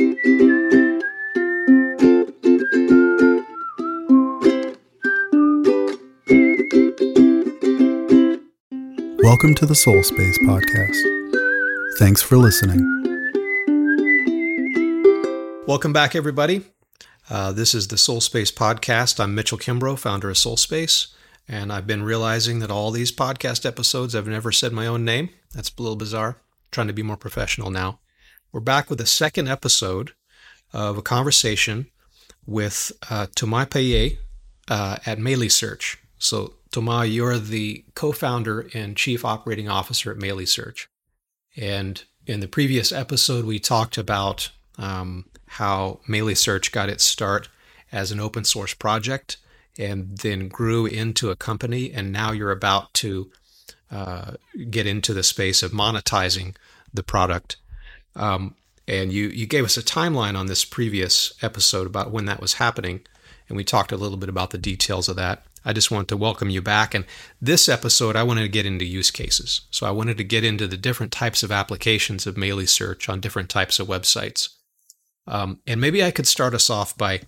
Welcome to the Solspace Podcast. Thanks for listening. Welcome back, everybody. Uh, this is the Solspace Podcast. I'm Mitchell Kimbrough, founder of Solspace, and I've been realizing that all these podcast episodes I've never said my own name. That's a little bizarre. trying to be more professional now. We're back with a second episode of a conversation with uh, Thomas Payet uh, at Search. So, Thomas, you're the co founder and chief operating officer at Search. And in the previous episode, we talked about um, how Search got its start as an open source project and then grew into a company. And now you're about to uh, get into the space of monetizing the product. Um, and you, you gave us a timeline on this previous episode about when that was happening. And we talked a little bit about the details of that. I just wanted to welcome you back. And this episode, I wanted to get into use cases. So I wanted to get into the different types of applications of Meilisearch on different types of websites. Um, and maybe I could start us off by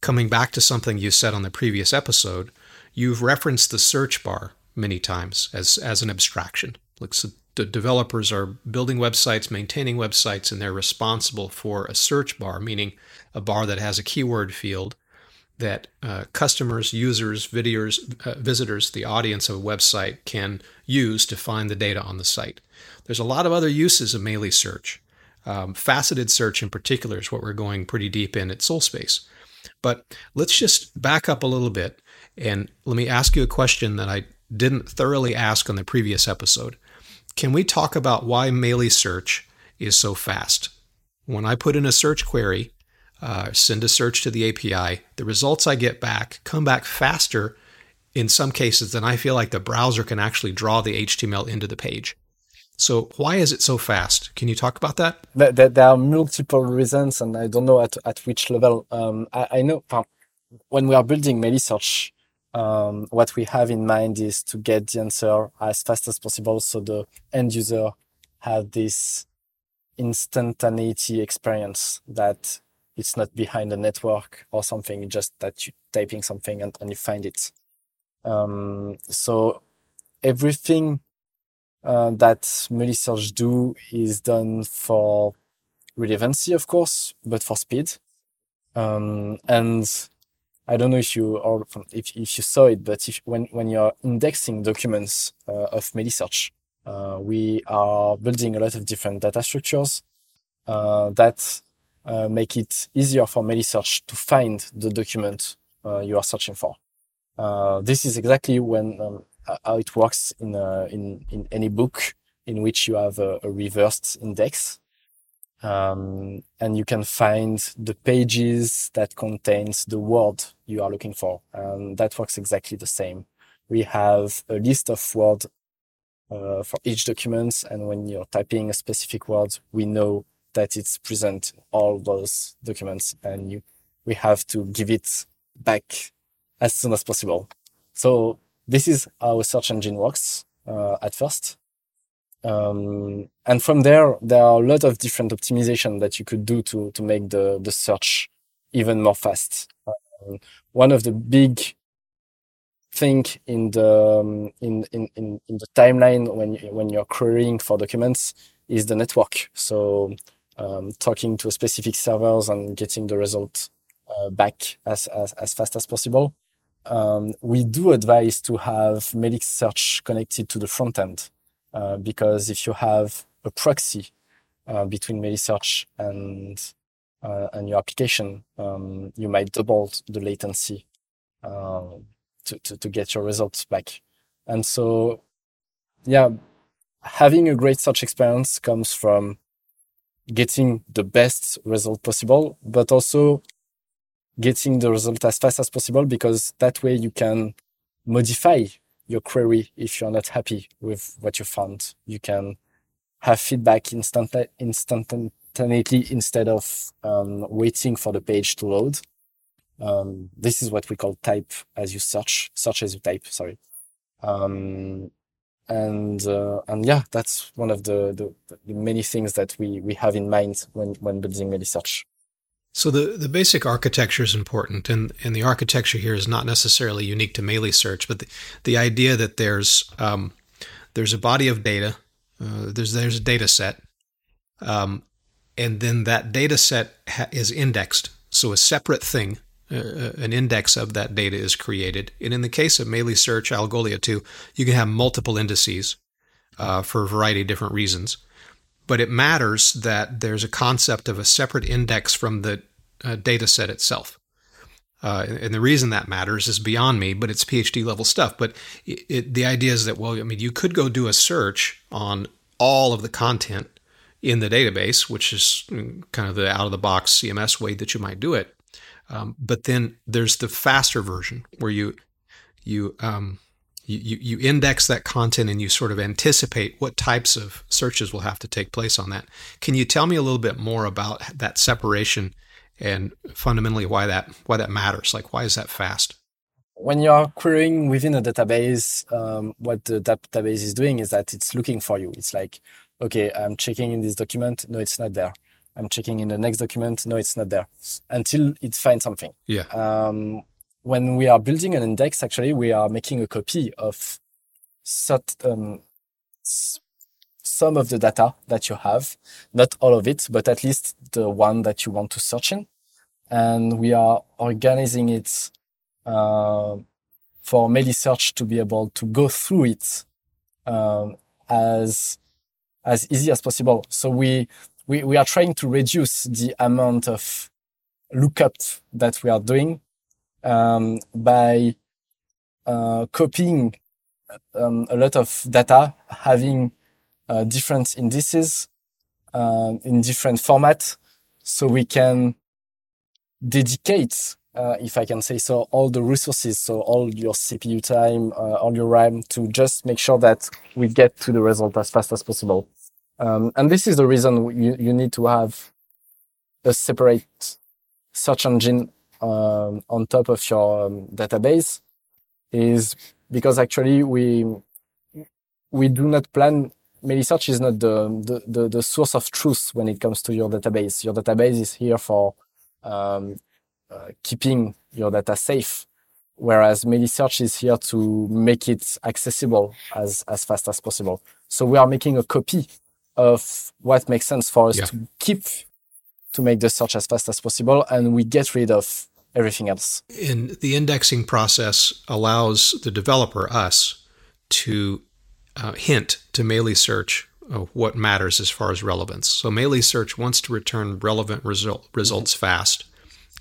coming back to something you said on the previous episode. You've referenced the search bar many times as, as an abstraction. Like so the developers are building websites, maintaining websites, and they're responsible for a search bar, meaning a bar that has a keyword field that uh, customers, users, videos, uh, visitors, the audience of a website can use to find the data on the site. There's a lot of other uses of Meilisearch. Um, faceted search, in particular, is what we're going pretty deep in at Solspace. But let's just back up a little bit and let me ask you a question that I didn't thoroughly ask on the previous episode. Can we talk about why Meilisearch is so fast? When I put in a search query, uh, send a search to the API. The results I get back come back faster in some cases than I feel like the browser can actually draw the HTML into the page. So why is it so fast? Can you talk about that? There are multiple reasons, and I don't know at, at which level. Um, I, I, know when we are building Meilisearch, um, what we have in mind is to get the answer as fast as possible, so the end user have this instantaneity experience that it's not behind a network or something, just that you're typing something and, and you find it. Um, so everything uh, that Meilisearch do is done for relevancy, of course, but for speed. Um, and I don't know if you or if, if you saw it, but if when when you're indexing documents uh, of Meilisearch, uh, we are building a lot of different data structures uh, that uh, make it easier for Meilisearch to find the document uh, you are searching for. Uh, this is exactly when um, how it works in, in in any book in which you have a, a reversed index. Um, and you can find the pages that contains the word you are looking for. And that works exactly the same. We have a list of words uh, for each document. And when you're typing a specific word, we know that it's present all those documents and you, we have to give it back as soon as possible. So this is how a search engine works uh, at first. Um, and from there, there are a lot of different optimization that you could do to, to make the, the search even more fast. Um, one of the big thing in the um, in, in, in, in the timeline when you, when you're querying for documents is the network. So um, talking to specific servers and getting the result uh, back as, as, as fast as possible. Um, we do advise to have Meilisearch connected to the front end uh, because if you have a proxy uh, between Search and uh, and your application, um, you might double the latency uh, to, to, to get your results back. And so, yeah, having a great search experience comes from getting the best result possible, but also getting the result as fast as possible because that way you can modify your query if you're not happy with what you found. You can have feedback instant, instantaneously instead of um, waiting for the page to load. Um, this is what we call type as you search, search as you type, sorry. Um, and uh, and yeah, that's one of the, the, the many things that we we have in mind when when building Meilisearch. So the, the basic architecture is important, and, and the architecture here is not necessarily unique to Meilisearch, but the, the idea that there's um, there's a body of data, uh, there's there's a data set, um, and then that data set ha- is indexed. So a separate thing, uh, uh an index of that data is created. And in the case of Meilisearch Algolia 2, you can have multiple indices uh, for a variety of different reasons but it matters that there's a concept of a separate index from the uh, data set itself. Uh, and the reason that matters is beyond me, but it's PhD level stuff. But it, it, the idea is that, well, I mean, you could go do a search on all of the content in the database, which is mm, kind of the out of the box CMS way that you might do it. Um, but then there's the faster version where you you um, you, you index that content and you sort of anticipate what types of searches will have to take place on that. Can you tell me a little bit more about that separation and fundamentally why that why that matters? Like why is that fast? When you're querying within a database, um, what the database is doing is that it's looking for you. It's like, okay, I'm checking in this document. No, it's not there. I'm checking in the next document. No, it's not there until it finds something. Yeah. Um, when we are building an index, actually, we are making a copy of um, some of the data that you have, not all of it, but at least the one that you want to search in. And we are organizing it uh, for Meilisearch to be able to go through it um, as as easy as possible. So we, we we are trying to reduce the amount of lookup that we are doing um, by uh, copying um, a lot of data, having uh, different indices uh, in different formats, so we can dedicate, uh, if I can say so, all the resources, so all your CPU time, uh, all your RAM, to just make sure that we get to the result as fast as possible. Um, and this is the reason you, you need to have a separate search engine um, on top of your um, database is because actually we we do not plan Meilisearch is not the, the, the, the, source of truth when it comes to your database. Your database is here for um, uh, keeping your data safe, whereas Meilisearch is here to make it accessible as, as fast as possible. So we are making a copy of what makes sense for us yeah. to keep to make the search as fast as possible, and we get rid of everything else. And the indexing process allows the developer, us, to uh, hint to Meilisearch uh, what matters as far as relevance. So Meilisearch wants to return relevant result, results mm-hmm. fast.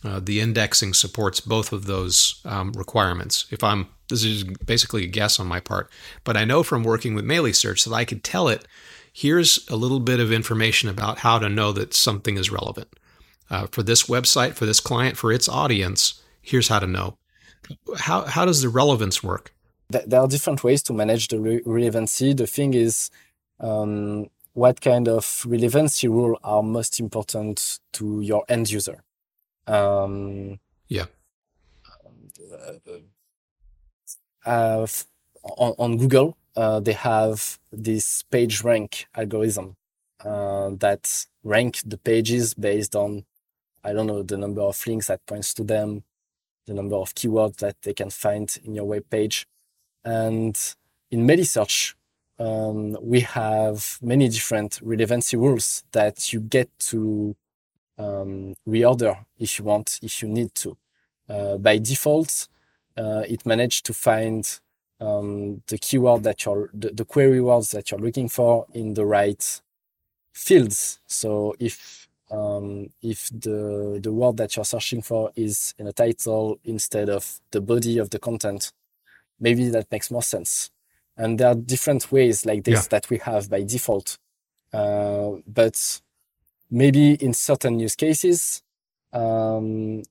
Uh, the indexing supports both of those um, requirements. If I'm this is basically a guess on my part, but I know from working with Meilisearch that I could tell it here's a little bit of information about how to know that something is relevant. Uh, for this website, for this client, for its audience, here's how to know. How, how does the relevance work? There are different ways to manage the re- relevancy. The thing is, um, what kind of relevancy rule are most important to your end user? Um, yeah. Uh, on, on Google, uh, they have this page rank algorithm uh, that rank the pages based on, I don't know, the number of links that points to them, the number of keywords that they can find in your web page. And in Meilisearch, um, we have many different relevancy rules that you get to um, reorder if you want, if you need to. Uh, by default, uh, it managed to find um, the keyword that you're, the, the, query words that you're looking for in the right fields. So if um, if the the word that you're searching for is in a title instead of the body of the content, maybe that makes more sense. And there are different ways like this yeah. that we have by default. Uh, but maybe in certain use cases, um,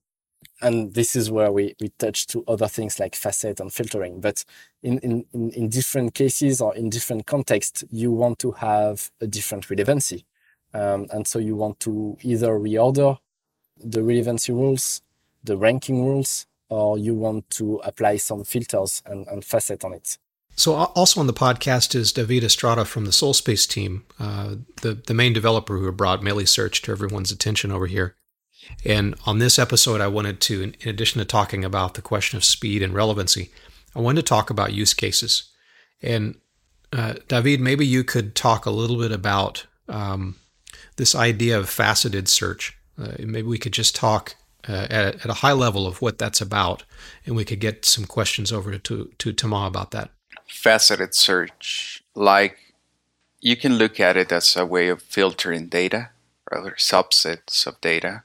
and this is where we, we touch to other things like facet and filtering. But in, in, in, different cases or in different contexts, you want to have a different relevancy. Um, and so you want to either reorder the relevancy rules, the ranking rules, or you want to apply some filters and, and facet on it. So, also on the podcast is David Estrada from the Solspace team, uh, the the main developer who brought Search to everyone's attention over here. And on this episode, I wanted to, in addition to talking about the question of speed and relevancy, I wanted to talk about use cases. And uh, David, maybe you could talk a little bit about um, this idea of faceted search. Uh, maybe we could just talk uh, at, at, a high level of what that's about, and we could get some questions over to to Thomas about that. Faceted search, like you can look at it as a way of filtering data, rather subsets of data.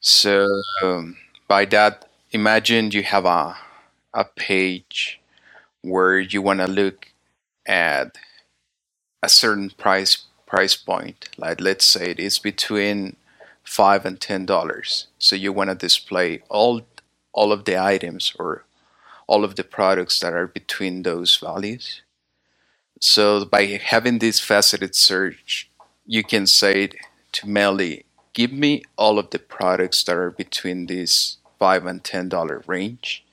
So um, by that, imagine you have a a page where you want to look at a certain price price point. Like let's say it is between five and ten dollars. So you want to display all all of the items or all of the products that are between those values. So by having this faceted search, you can say to Meli, give me all of the products that are between this five and ten dollar range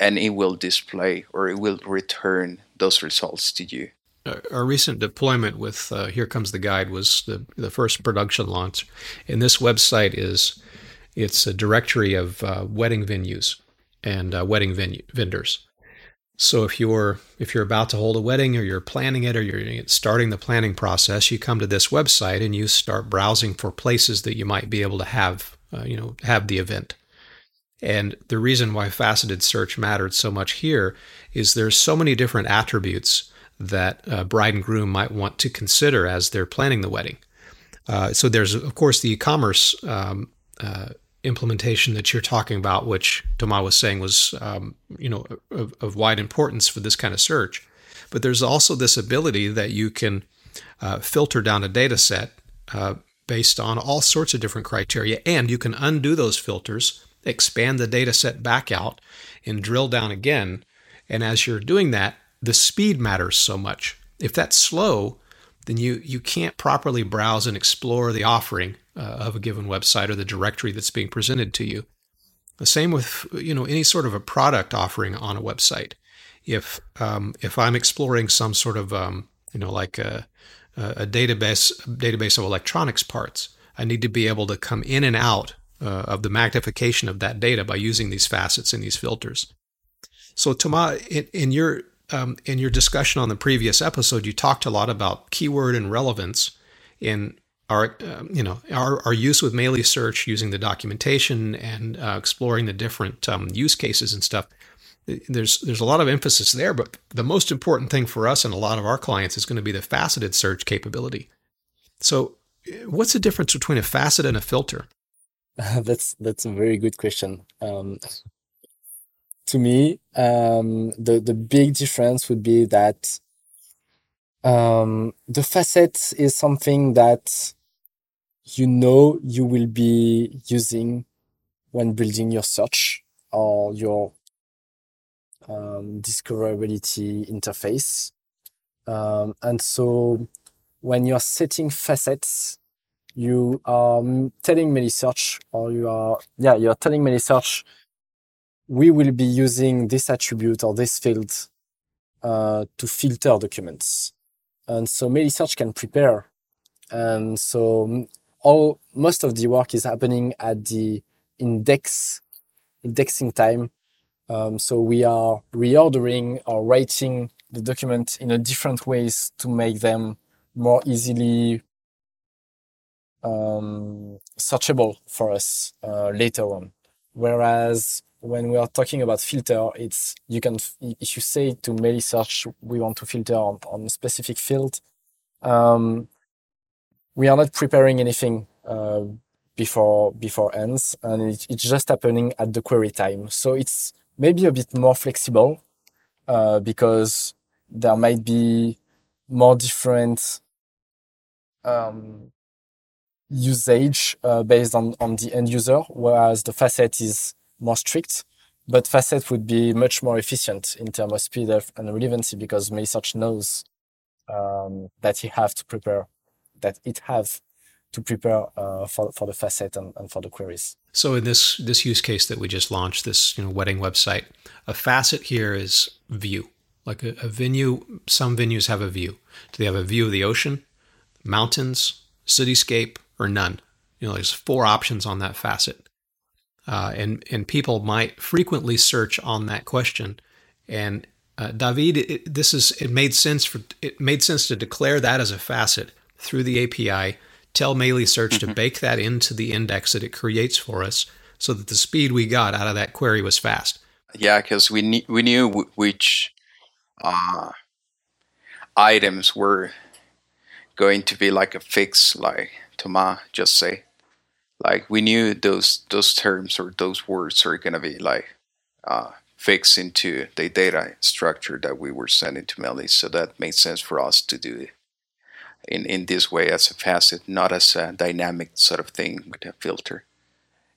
and it will display or it will return those results to you our recent deployment with uh, Here Comes the Guide was the, the first production launch. And this website is it's a directory of uh, wedding venues and uh, wedding venue vendors. So if you're if you're about to hold a wedding or you're planning it or you're starting the planning process, you come to this website and you start browsing for places that you might be able to have uh, you know have the event. And the reason why faceted search mattered so much here is there's so many different attributes that uh, bride and groom might want to consider as they're planning the wedding. Uh, so there's of course the e-commerce um, uh, implementation that you're talking about, which Thomas was saying was um, you know of, of, wide importance for this kind of search. But there's also this ability that you can uh, filter down a data set uh, based on all sorts of different criteria, and you can undo those filters, expand the data set back out, and drill down again. And as you're doing that, the speed matters so much. If that's slow, then you, you can't properly browse and explore the offering uh, of a given website or the directory that's being presented to you. The same with you know any sort of a product offering on a website. If um, if I'm exploring some sort of um, you know like a, a database database of electronics parts, I need to be able to come in and out uh, of the magnification of that data by using these facets and these filters. So, Thomas, in, in your um, in your discussion on the previous episode, you talked a lot about keyword and relevance in our, uh, you know, our, our use with Meilisearch, using the documentation and uh, exploring the different um, use cases and stuff. There's there's a lot of emphasis there, but the most important thing for us and a lot of our clients is going to be the faceted search capability. So, what's the difference between a facet and a filter? that's that's a very good question. Um, to me, um, the the big difference would be that um, the facet is something that you know you will be using when building your search or your um, discoverability interface. Um, and so when you're setting facets, you are telling search or you are, yeah, you're telling search we will be using this attribute or this field uh, to filter documents. And so Meilisearch can prepare. And so all most of the work is happening at the index indexing time. Um, so we are reordering or writing the document in a different ways to make them more easily um, searchable for us uh, later on. Whereas when we are talking about filter, it's you can if you say to Meilisearch we want to filter on, on a specific field, um, we are not preparing anything uh, before before ends, and it, it's just happening at the query time. So it's maybe a bit more flexible uh, because there might be more different um, usage uh, based on on the end user, whereas the facet is more strict, but Facet would be much more efficient in terms of speed and relevancy because Meilisearch knows um, that he have to prepare, that it has to prepare uh, for, for the facet and, and for the queries. So in this this use case that we just launched, this you know wedding website, a facet here is view. Like a, a venue, some venues have a view. Do they have a view of the ocean, mountains, cityscape, or none? You know, there's four options on that facet. Uh, and and people might frequently search on that question. And uh, David, it, this is it made sense for it made sense to declare that as a facet through the API. Tell Meilisearch mm-hmm. to bake that into the index that it creates for us, so that the speed we got out of that query was fast. Yeah, because we knew we knew w- which uh, items were going to be like a fix, like Thomas just say. Like we knew those those terms or those words are gonna be like uh, fixed into the data structure that we were sending to Melee, so that made sense for us to do it in in this way as a facet, not as a dynamic sort of thing with a filter,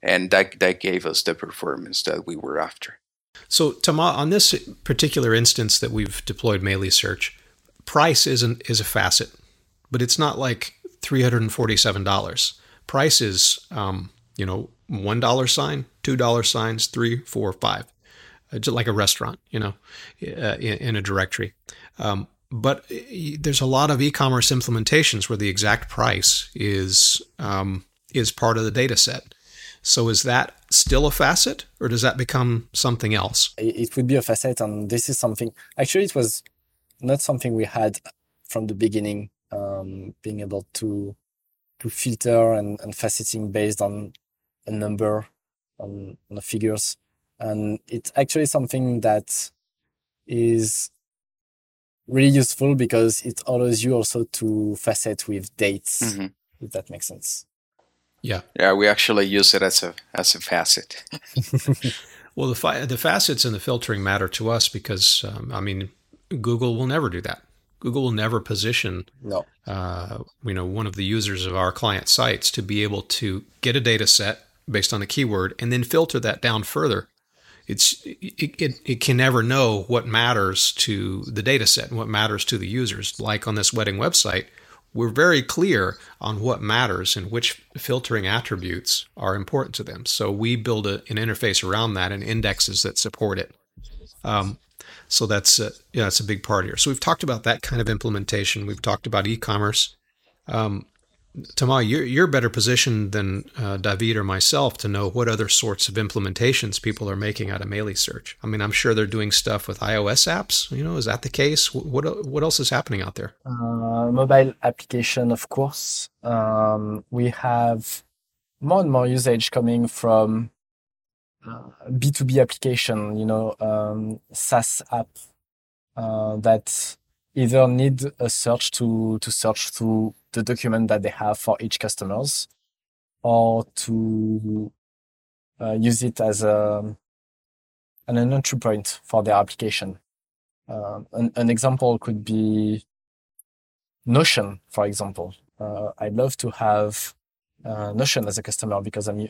and that that gave us the performance that we were after. So, Tama, on this particular instance that we've deployed Meilisearch, price isn't is a facet, but it's not like three hundred and forty-seven dollars. Price is, um, you know, one dollar sign, two dollar signs, three, four, five, uh, just like a restaurant, you know, uh, in, in, a directory. Um, but there's a lot of e-commerce implementations where the exact price is um, is part of the data set. So is that still a facet or does that become something else? It would be a facet. And this is something, actually, it was not something we had from the beginning, um, being able to, to filter and, and faceting based on a number, on, on the figures. And it's actually something that is really useful because it allows you also to facet with dates, mm-hmm. if that makes sense. Yeah. Yeah, we actually use it as a as a facet. well, the fi- the facets and the filtering matter to us because um, I mean, Google will never do that. Google will never position no. Uh, you know one of the users of our client sites to be able to get a data set based on a keyword and then filter that down further. It's it, it, it can never know what matters to the data set and what matters to the users. Like on this wedding website, we're very clear on what matters and which filtering attributes are important to them. So we build a, an interface around that and indexes that support it. Um, so that's a, yeah, that's a big part here. So we've talked about that kind of implementation. We've talked about e-commerce. Um, Tama, you're, you're better positioned than uh, David or myself to know what other sorts of implementations people are making out of Meilisearch. I mean, I'm sure they're doing stuff with iOS apps. You know, is that the case? What what else is happening out there? Uh, mobile application, of course. Um, we have more and more usage coming from uh, B2B application. You know, um, SaaS app uh, that either need a search to to search through the document that they have for each customers or to uh, use it as a, an entry point for their application. Uh, an, an, example could be Notion, for example. Uh, I'd love to have uh, Notion as a customer because I'm,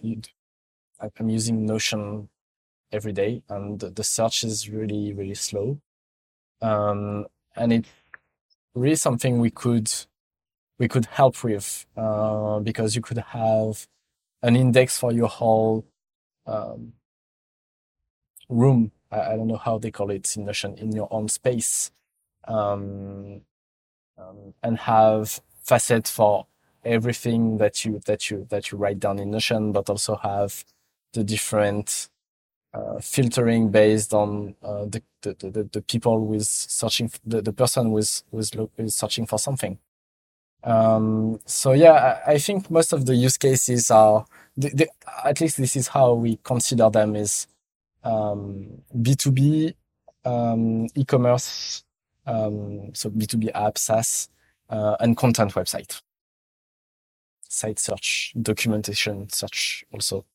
I'm using Notion every day and the search is really, really slow. Um, and it's really something we could we could help with uh, because you could have an index for your whole um, room. I, I, don't know how they call it in Notion in your own space, um, um, and have facet for everything that you that you that you write down in Notion, but also have the different uh, filtering based on uh, the, the, the, the people with searching the, the person with with, with searching for something. Um, so yeah, I, think most of the use cases are, the, the, at least this is how we consider them is um, B2B, um, e-commerce, um, so B2B app, SaaS, uh, and content website. Site search, documentation search also.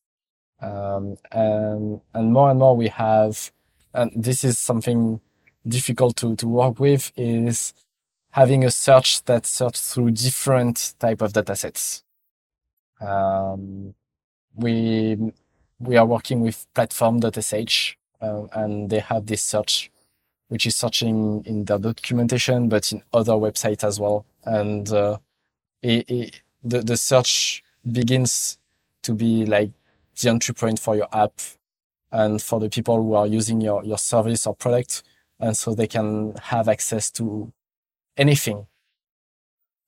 Um, and, and more and more we have, and this is something difficult to, to work with is having a search that search through different type of data sets. Um, we we are working with platform.sh uh, and they have this search which is searching in their documentation but in other websites as well and uh, it, it, the, the search begins to be like the entry point for your app and for the people who are using your, your service or product and so they can have access to anything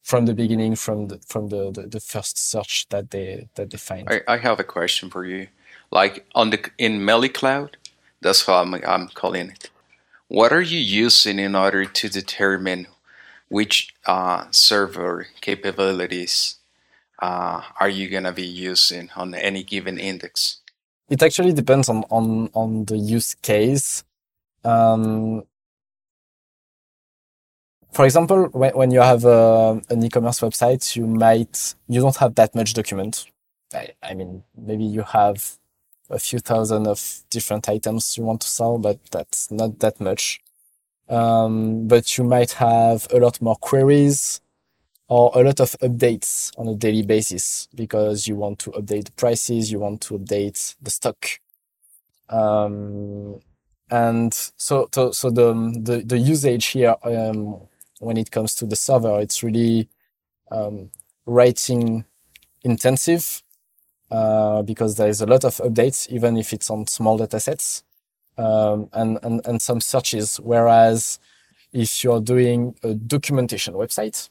from the beginning, from the from the, the, the first search that they that they find. I, I have a question for you. Like on the in MeliCloud, that's how I'm, I'm calling it. What are you using in order to determine which uh, server capabilities uh, are you gonna be using on any given index? It actually depends on on on the use case. Um, for example, when, when you have a, an e-commerce website, you might you don't have that much document. I, I mean, maybe you have a few thousand of different items you want to sell, but that's not that much. Um, but you might have a lot more queries or a lot of updates on a daily basis because you want to update the prices, you want to update the stock. Um, and so, so, so the, the, the usage here, um, when it comes to the server, it's really, um, writing intensive, uh, because there is a lot of updates, even if it's on small data sets, um, and, and, and some searches. Whereas if you're doing a documentation website,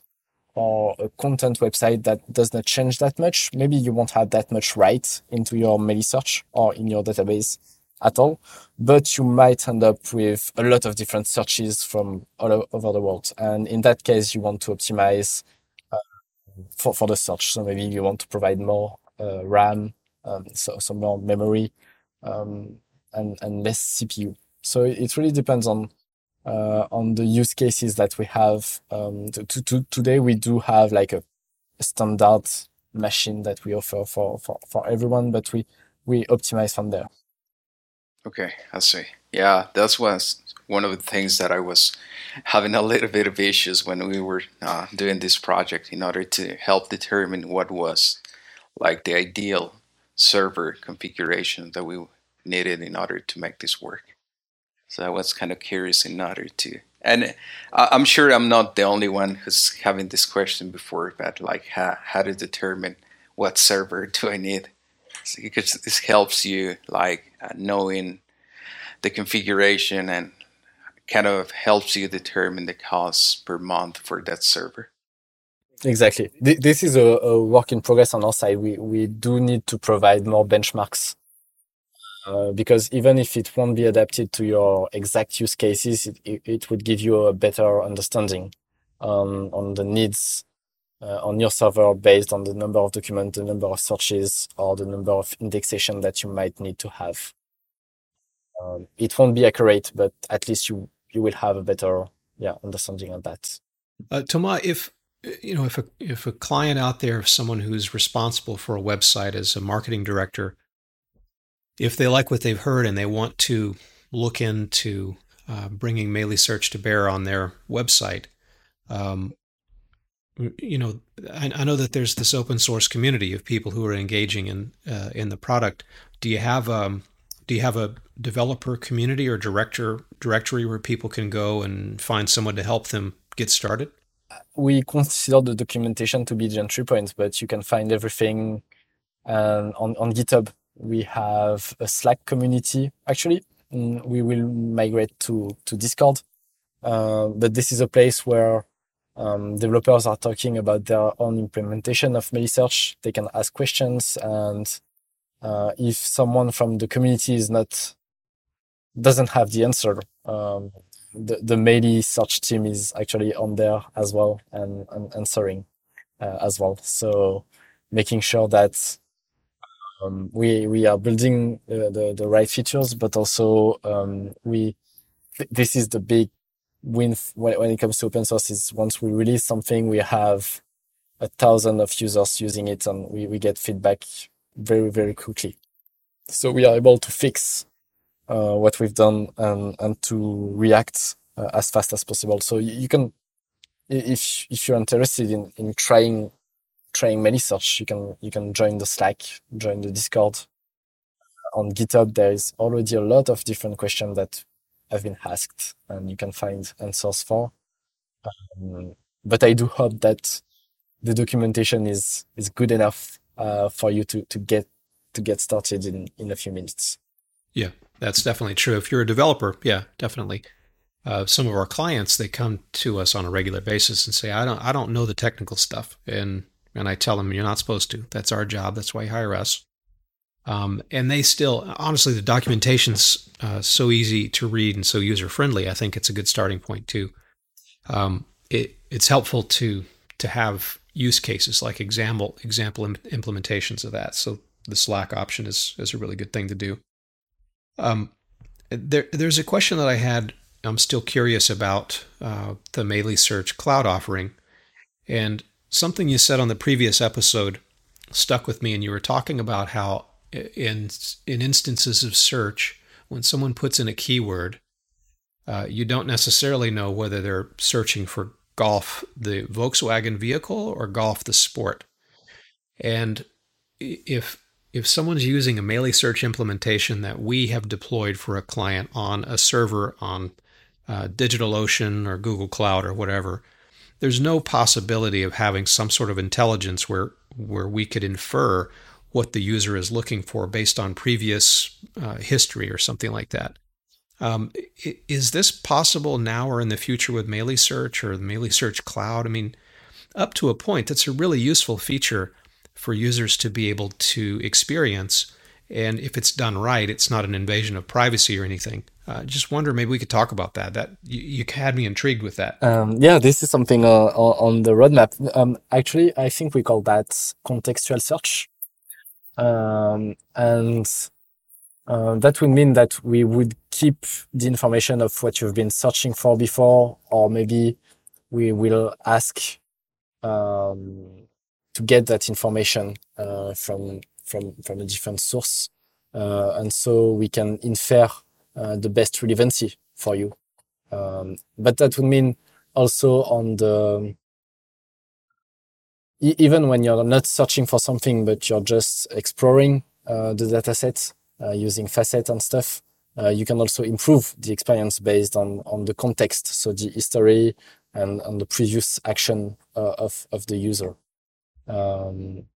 or a content website that does not change that much, maybe you won't have that much write into your search or in your database at all, but you might end up with a lot of different searches from all over the world. And in that case, you want to optimize uh, for, for the search. So maybe you want to provide more uh, RAM, um, so some more memory, um, and, and less CPU. So it really depends on uh, on the use cases that we have. Um, to, to, today, we do have like a, standard machine that we offer for, for, for everyone, but we, we optimize from there. Okay, I see. Yeah, that was one of the things that I was having a little bit of issues when we were uh, doing this project in order to help determine what was like the ideal server configuration that we needed in order to make this work. So I was kind of curious in order to, and I'm sure I'm not the only one who's having this question before, but like how, how to determine what server do I need? Because this helps you like uh, knowing the configuration and kind of helps you determine the cost per month for that server. Exactly. This is a, a work in progress on our side. We we do need to provide more benchmarks uh, because even if it won't be adapted to your exact use cases, it, it, would give you a better understanding um, on the needs on your server based on the number of documents, the number of searches, or the number of indexation that you might need to have. Um, it won't be accurate, but at least you you will have a better yeah understanding of that. Uh, Thomas, if you know if a if a client out there, if someone who's responsible for a website as a marketing director, if they like what they've heard and they want to look into uh, bringing Search to bear on their website, um, you know, I, I, know that there's this open source community of people who are engaging in uh, in the product. Do you have um, do you have a developer community or director directory where people can go and find someone to help them get started? We consider the documentation to be the entry point, but you can find everything um, on on GitHub we have a Slack community. Actually, mm, we will migrate to, to Discord. Uh, but this is a place where um, developers are talking about their own implementation of Meilisearch. They can ask questions, and uh, if someone from the community is not doesn't have the answer, um, the the Meilisearch team is actually on there as well and, and answering uh, as well. So making sure that um, we we are building uh, the the right features, but also um, we th- this is the big win when, when it comes to open source. Is once we release something, we have a thousand of users using it, and we we get feedback very very quickly. So we are able to fix uh, what we've done and and to react uh, as fast as possible. So you, you can if if you're interested in in trying trying Meilisearch, you can you can join the Slack, join the Discord. On GitHub, there is already a lot of different questions that have been asked, and you can find answers for. Um, but I do hope that the documentation is is good enough uh, for you to to get to get started in in a few minutes. Yeah, that's definitely true. If you're a developer, yeah, definitely. uh, some of our clients they come to us on a regular basis and say, "I don't, I don't know the technical stuff," and and I tell them, "You're not supposed to. That's our job. That's why you hire us." Um, and they still, honestly, the documentation's uh, so easy to read and so user friendly. I think it's a good starting point too. Um, it, it's helpful to to have use cases like example example implementations of that. So the Slack option is is a really good thing to do. Um, there, there's a question that I had. I'm still curious about uh, the Meilisearch cloud offering, and something you said on the previous episode stuck with me. And you were talking about how in in instances of search, when someone puts in a keyword, uh, you don't necessarily know whether they're searching for golf the Volkswagen vehicle or golf the sport. And if if someone's using a Melee Meilisearch implementation that we have deployed for a client on a server on uh, DigitalOcean or Google Cloud or whatever, there's no possibility of having some sort of intelligence where where we could infer what the user is looking for based on previous uh, history or something like that. Um, is this possible now or in the future with Meilisearch or the Meilisearch Cloud? I mean, up to a point, that's a really useful feature for users to be able to experience. And if it's done right, it's not an invasion of privacy or anything. Uh, just wonder maybe we could talk about that. That you, you had me intrigued with that. Um, yeah, this is something uh, on the roadmap. Um, actually, I think we call that contextual search. Um, and uh, that would mean that we would keep the information of what you've been searching for before, or maybe we will ask um, to get that information uh, from from from a different source, uh, and so we can infer uh, the best relevancy for you. Um, but that would mean also on the even when you're not searching for something, but you're just exploring uh, the dataset uh, using facet and stuff, uh, you can also improve the experience based on, on the context. So the history and, and the previous action uh, of, of the user. Um,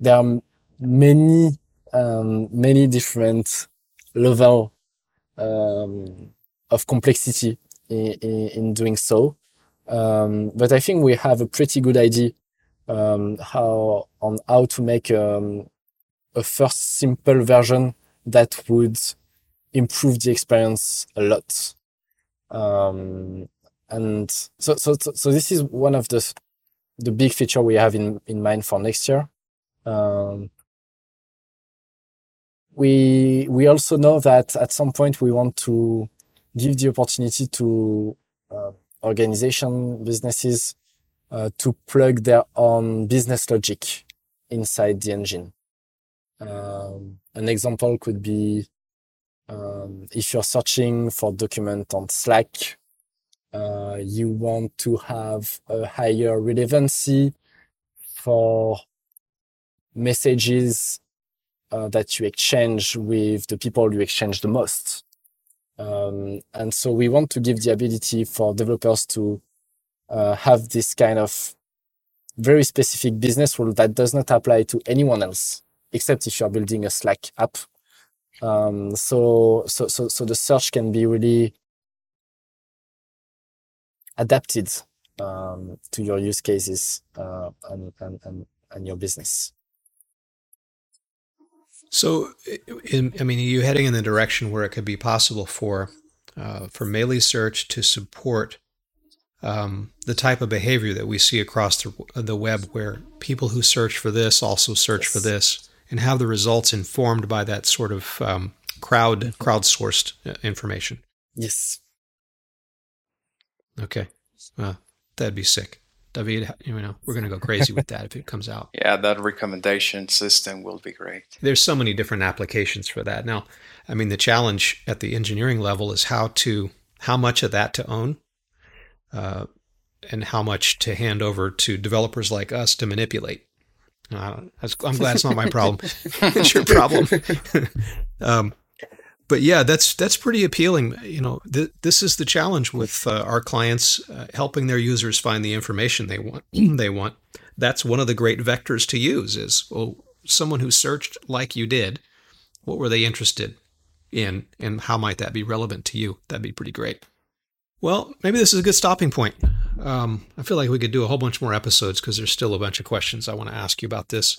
there are many, um, many different level um, of complexity in, in, in doing so. Um, but I think we have a pretty good idea um, how on how to make um, a first simple version that would improve the experience a lot. Um, and so, so, so this is one of the the big feature we have in in mind for next year. Um, we we also know that at some point we want to give the opportunity to uh, organization, businesses uh, to plug their own business logic inside the engine. Um, an example could be um, if you're searching for document on Slack, uh, you want to have a higher relevancy for messages uh, that you exchange with the people you exchange the most. Um, and so we want to give the ability for developers to uh, have this kind of very specific business rule that does not apply to anyone else, except if you're building a Slack app. Um, so, so, so, so the search can be really adapted um, to your use cases uh, and, and, and, and your business. So, in, I mean, are you heading in the direction where it could be possible for uh, for Meilisearch to support um, the type of behavior that we see across the, the web, where people who search for this also search yes. for this, and have the results informed by that sort of um, crowd mm-hmm. crowdsourced uh, information. Yes. Okay, uh, that'd be sick. David, you know, we're going to go crazy with that if it comes out. Yeah, that recommendation system will be great. There's so many different applications for that. Now, I mean, the challenge at the engineering level is how to how much of that to own, uh, and how much to hand over to developers like us to manipulate. Uh, I'm glad it's not my problem. it's your problem. um, but yeah, that's that's pretty appealing. You know, th- this is the challenge with uh, our clients uh, helping their users find the information they want. they want. That's one of the great vectors to use. Is well, someone who searched like you did, what were they interested in, and how might that be relevant to you? That'd be pretty great. Well, maybe this is a good stopping point. Um, I feel like we could do a whole bunch more episodes because there's still a bunch of questions I want to ask you about this.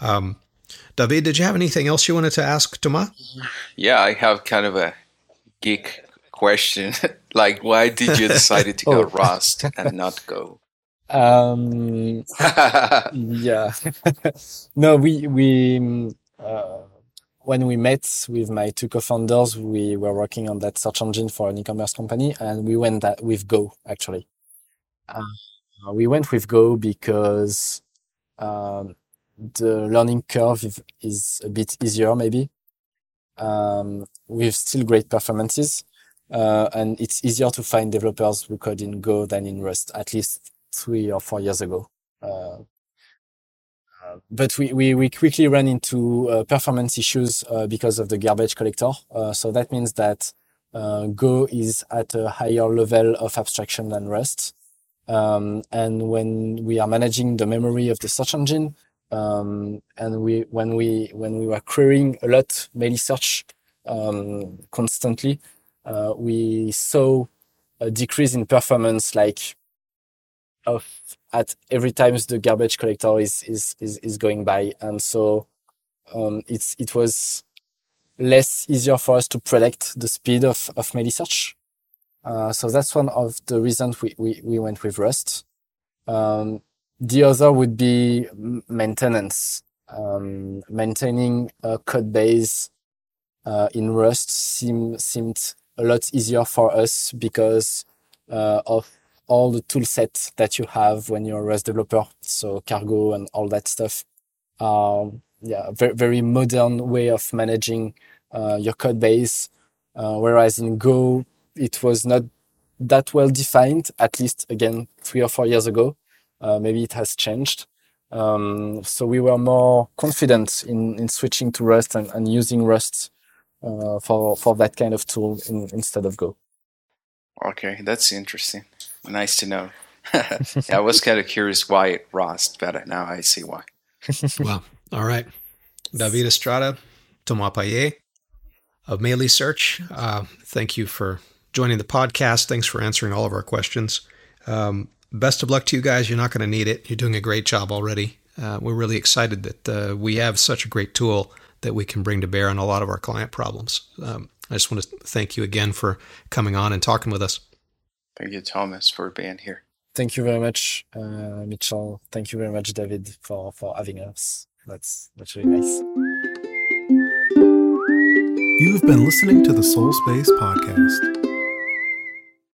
Um, David, did you have anything else you wanted to ask Thomas? Yeah, I have kind of a geek question. like, why did you decide to go Oh. Rust and not Go? Um, yeah. no, we we mm, uh, when we met with my two co-founders, we were working on that search engine for an e-commerce company, and we went that with Go actually. Uh, we went with Go because um, the learning curve is, a bit easier, maybe. Um, with still great performances, uh, and it's easier to find developers who code in Go than in Rust, at least three or four years ago. Uh, uh, but we, we, we quickly ran into uh, performance issues uh, because of the garbage collector. Uh, so that means that Go is at a higher level of abstraction than Rust. Um, and when we are managing the memory of the search engine, um, and we when we when we were querying a lot Meilisearch um, constantly, uh, we saw a decrease in performance, like of at every time the garbage collector is is is, is going by, and so um, it's it was less easier for us to predict the speed of of Meilisearch. Uh, so that's one of the reasons we, we, we went with Rust. Um, the other would be maintenance. Um, maintaining a code base uh, in Rust seem, seemed a lot easier for us because uh, of all the tool set that you have when you're a Rust developer. So cargo and all that stuff. Um, yeah, very, very modern way of managing uh, your code base. Uh, whereas in Go, it was not that well defined, at least again, three or four years ago. Uh, maybe it has changed. Um, so we were more confident in, in switching to Rust and, and using Rust uh, for, for that kind of tool in, instead of Go. Okay, that's interesting. Nice to know. yeah, I was kind of curious why it Rust, but now I see why. well, all right. David Estrada, Thomas Payet of Meilisearch. Uh, thank you for joining the podcast. Thanks for answering all of our questions. Um, best of luck to you guys. You're not going to need it. You're doing a great job already. Uh, we're really excited that uh, we have such a great tool that we can bring to bear on a lot of our client problems. Um, I just want to thank you again for coming on and talking with us. Thank you, Thomas, for being here. Thank you very much, uh, Mitchell. Thank you very much, David, for, for having us. That's, that's really nice. You've been listening to the Solspace Podcast.